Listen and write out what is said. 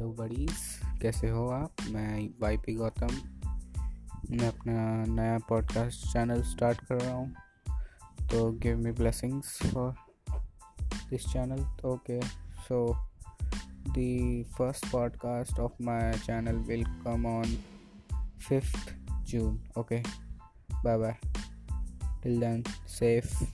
Hello buddies, कैसे हो आप? मैं वाई पी गौतम। मैं अपना नया पॉडकास्ट चैनल स्टार्ट कर रहा हूँ। तो give me blessings for this channel okay so the first podcast of my channel will come on fifth June okay bye bye till then safe